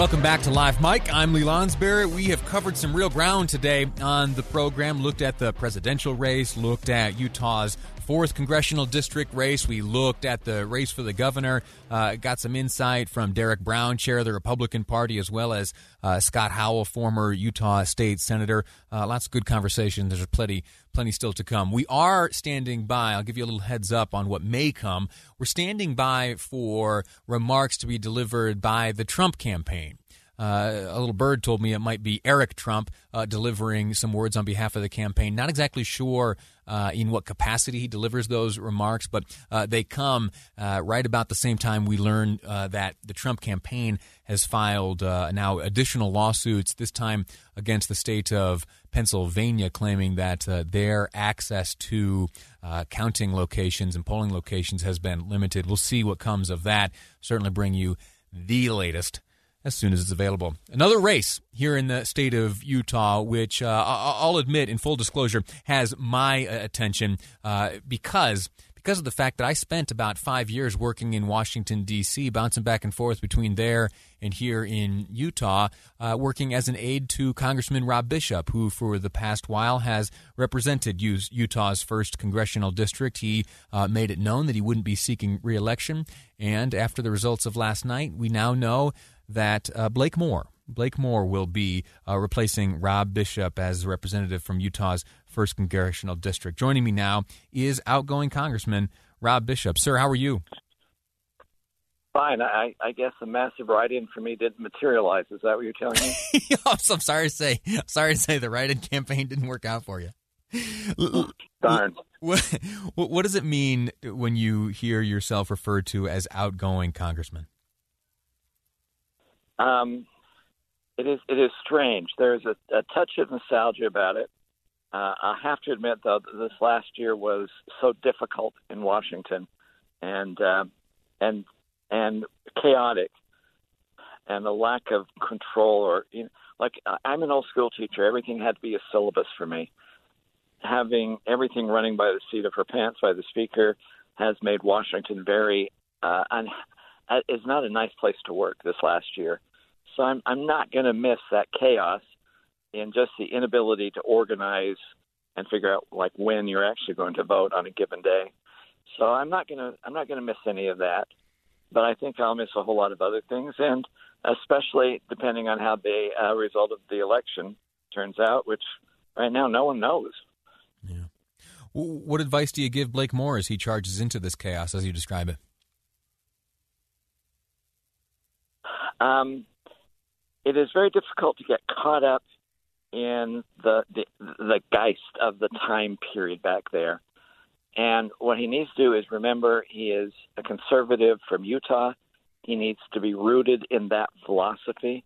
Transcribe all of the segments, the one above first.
Welcome back to Live Mic. I'm Lee Lonsberry. We have covered some real ground today on the program, looked at the presidential race, looked at Utah's fourth congressional district race. We looked at the race for the governor, uh, got some insight from Derek Brown, chair of the Republican Party, as well as uh, Scott Howell, former Utah state senator. Uh, lots of good conversation. There's plenty, plenty still to come. We are standing by. I'll give you a little heads up on what may come. We're standing by for remarks to be delivered by the Trump campaign. Uh, a little bird told me it might be Eric Trump uh, delivering some words on behalf of the campaign. Not exactly sure uh, in what capacity he delivers those remarks, but uh, they come uh, right about the same time we learn uh, that the Trump campaign has filed now additional lawsuits, this time against the state of Pennsylvania, claiming that their access to counting locations and polling locations has been limited. We'll see what comes of that. Certainly bring you the latest as soon as it's available. Another race here in the state of Utah, which uh, I'll admit, in full disclosure, has my uh, attention uh, because because of the fact that I spent about five years working in Washington D.C., bouncing back and forth between there and here in Utah, uh, working as an aide to Congressman Rob Bishop, who for the past while has represented Utah's first congressional district. He uh, made it known that he wouldn't be seeking reelection, and after the results of last night, we now know that uh, Blake Moore, Blake Moore will be uh, replacing Rob Bishop as representative from Utah's first congressional district. Joining me now is outgoing Congressman Rob Bishop. Sir, how are you? Fine. I, I guess the massive write-in for me didn't materialize. Is that what you're telling me? I'm sorry to say. sorry to say the write-in campaign didn't work out for you. Darn. What, what does it mean when you hear yourself referred to as outgoing congressman? Um, it is it is strange. There's a, a touch of nostalgia about it. Uh, I have to admit, though, that this last year was so difficult in Washington, and uh, and and chaotic, and the lack of control. Or you know, like I'm an old school teacher. Everything had to be a syllabus for me. Having everything running by the seat of her pants by the speaker has made Washington very uh, un- uh, is not a nice place to work this last year. So I'm I'm not going to miss that chaos and just the inability to organize and figure out like when you're actually going to vote on a given day. So I'm not going to I'm not going to miss any of that. But I think I'll miss a whole lot of other things, and especially depending on how the uh, result of the election turns out, which right now no one knows. Yeah. What advice do you give Blake Moore as he charges into this chaos, as you describe it? Um, it is very difficult to get caught up in the, the the geist of the time period back there. And what he needs to do is remember he is a conservative from Utah. He needs to be rooted in that philosophy.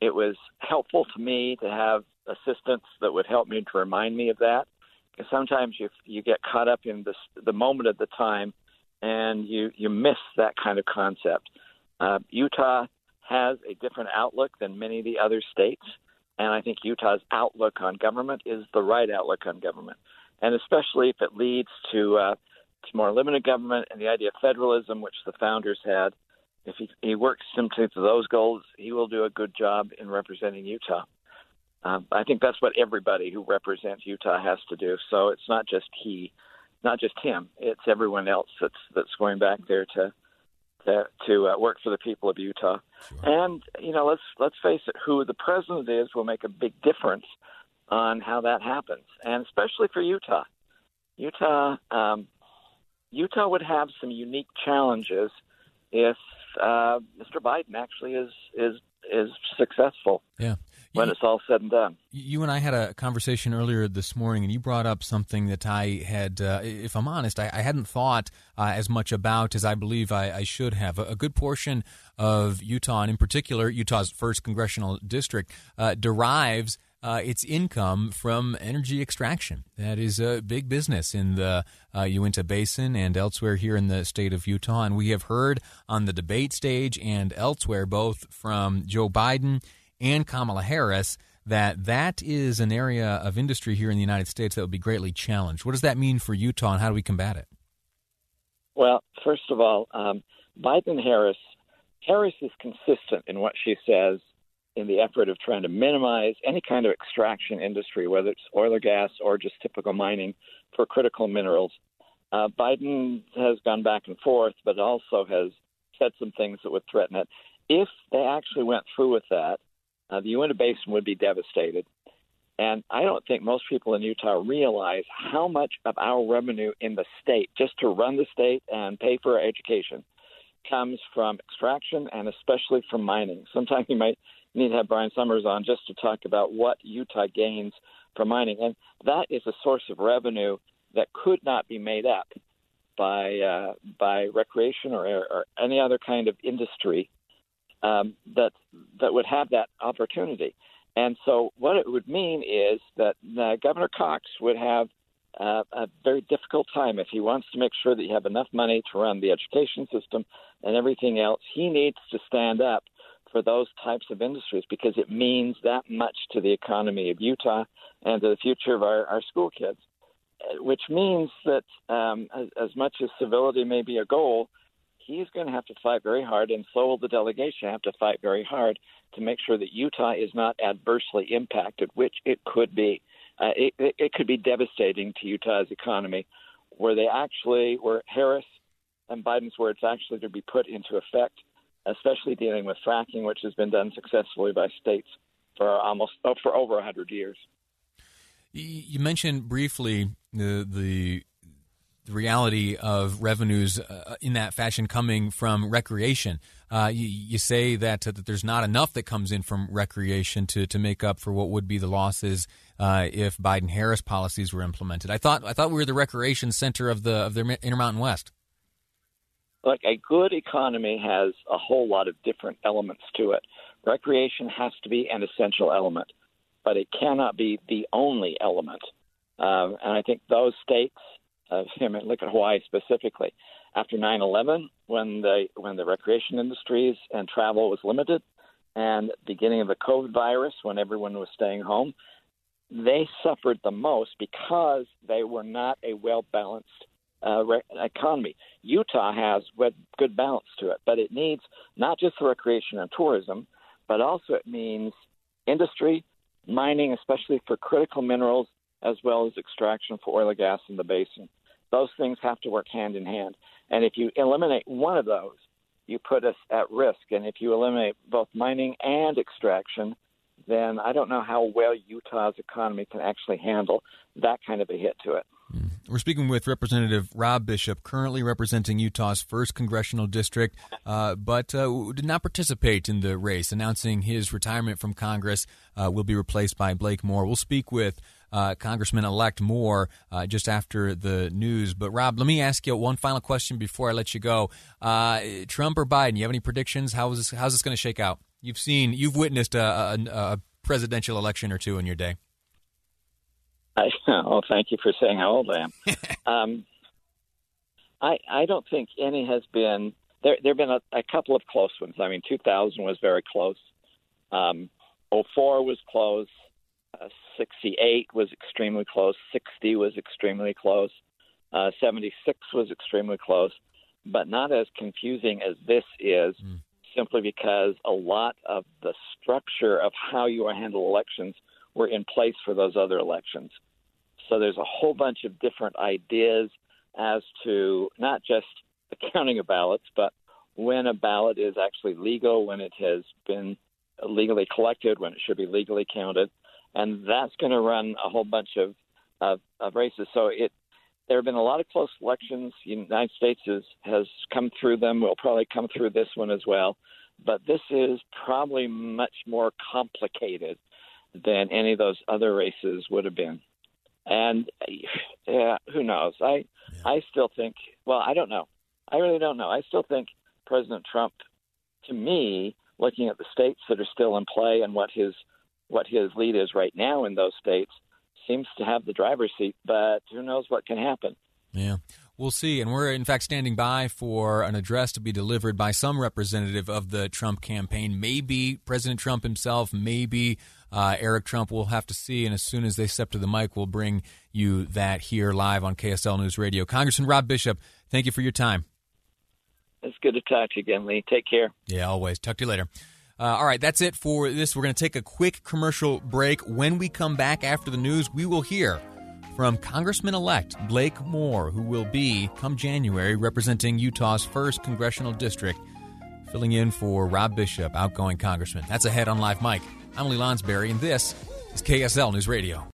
It was helpful to me to have assistants that would help me to remind me of that. Because sometimes you you get caught up in this, the moment of the time, and you you miss that kind of concept. Uh, Utah has a different outlook than many of the other states. And I think Utah's outlook on government is the right outlook on government. And especially if it leads to, uh, to more limited government and the idea of federalism, which the founders had, if he, he works simply to those goals, he will do a good job in representing Utah. Um, I think that's what everybody who represents Utah has to do. So it's not just he, not just him. It's everyone else that's that's going back there to to, to uh, work for the people of Utah. Sure. And you know, let's let's face it, who the president is will make a big difference on how that happens, and especially for Utah. Utah, um, Utah would have some unique challenges if uh, Mr. Biden actually is is is successful. Yeah when it's all said and done. You and I had a conversation earlier this morning, and you brought up something that I had, uh, if I'm honest, I, I hadn't thought uh, as much about as I believe I, I should have. A, a, good portion of Utah, and in particular Utah's first congressional district, uh, derives. Uh, its income from energy extraction. That is a big business in the uh, Uinta Basin and elsewhere here in the state of Utah. And we have heard on the debate stage and elsewhere, both from Joe Biden and Kamala Harris that that is an area of industry here in the United States that would be greatly challenged. What does that mean for Utah, and how do we combat it? Well, first of all, um, Biden Harris Harris is consistent in what she says in the effort of trying to minimize any kind of extraction industry, whether it's oil or gas or just typical mining for critical minerals. Uh, Biden has gone back and forth, but also has said some things that would threaten it. If they actually went through with that, uh, the Uinta Basin would be devastated. And I don't think most people in Utah realize how much of our revenue in the state, just to run the state and pay for our education, comes from extraction and especially from mining. Sometimes you might need to have Brian Somers on just to talk about what Utah gains from mining. And that is a source of revenue that could not be made up by uh, by recreation or, or any other kind of industry um, that that would have that opportunity. And so, what it would mean is that uh, Governor Cox would have uh, a very difficult time if he wants to make sure that you have enough money to run the education system and everything else. He needs to stand up for those types of industries because it means that much to the economy of Utah and to the future of our, our school kids. Which means that um, as, as much as civility may be a goal, he's going to have to fight very hard, and so will the delegation have to fight very hard to make sure that Utah is not adversely impacted, which it could be. Uh, it, it could be devastating to Utah's economy, where they actually, where Harris and Biden's words actually to be put into effect, especially dealing with fracking, which has been done successfully by states for almost oh, for over 100 years. You mentioned briefly the the the reality of revenues uh, in that fashion coming from recreation. Uh, you, you, say that, that there's not enough that comes in from recreation to, to make up for what would be the losses uh, if Biden Harris policies were implemented. I thought I thought we were the recreation center of the of the Intermountain West. Look, a good economy has a whole lot of different elements to it. Recreation has to be an essential element, but it cannot be the only element. Um, and I think those states of him. And look at Hawaii specifically. After 9/11, when the when the recreation industries and travel was limited, and beginning of the COVID virus, when everyone was staying home, they suffered the most because they were not a well balanced uh, re- economy. Utah has good balance to it, but it needs not just the recreation and tourism, but also it means industry, mining, especially for critical minerals, as well as extraction for oil and gas in the basin. Those things have to work hand in hand. And if you eliminate one of those, you put us at risk. And if you eliminate both mining and extraction, then I don't know how well Utah's economy can actually handle that kind of a hit to it. Hmm. We're speaking with Representative Rob Bishop, currently representing Utah's first congressional district, uh, but uh, did not participate in the race, announcing his retirement from Congress uh, will be replaced by Blake Moore. We'll speak with uh, Congressman elect Moore uh, just after the news. But, Rob, let me ask you one final question before I let you go. Uh, Trump or Biden, you have any predictions? How is this, how's this going to shake out? You've seen, you've witnessed a, a, a presidential election or two in your day. I, oh, thank you for saying how old I am. um, I I don't think any has been there. There have been a, a couple of close ones. I mean, 2000 was very close. Um, 04 was close. Uh, 68 was extremely close. 60 was extremely close. Uh, 76 was extremely close, but not as confusing as this is. Mm. Simply because a lot of the structure of how you handle elections were in place for those other elections. So there's a whole bunch of different ideas as to not just the counting of ballots, but when a ballot is actually legal, when it has been legally collected, when it should be legally counted and that's going to run a whole bunch of, of, of races. So it there have been a lot of close elections. The United States has, has come through them. We'll probably come through this one as well. But this is probably much more complicated than any of those other races would have been. And yeah, who knows? I yeah. I still think. Well, I don't know. I really don't know. I still think President Trump, to me, looking at the states that are still in play and what his what his lead is right now in those states, seems to have the driver's seat, but who knows what can happen. Yeah. We'll see. And we're, in fact, standing by for an address to be delivered by some representative of the Trump campaign. Maybe President Trump himself, maybe uh, Eric Trump. We'll have to see. And as soon as they step to the mic, we'll bring you that here live on KSL News Radio. Congressman Rob Bishop, thank you for your time. It's good to talk to you again, Lee. Take care. Yeah, always. Talk to you later. Uh, all right, that's it for this. We're going to take a quick commercial break. When we come back after the news, we will hear from Congressman elect Blake Moore, who will be, come January, representing Utah's 1st Congressional District, filling in for Rob Bishop, outgoing Congressman. That's ahead on Live Mic. I'm Lee Lonsberry, and this is KSL News Radio.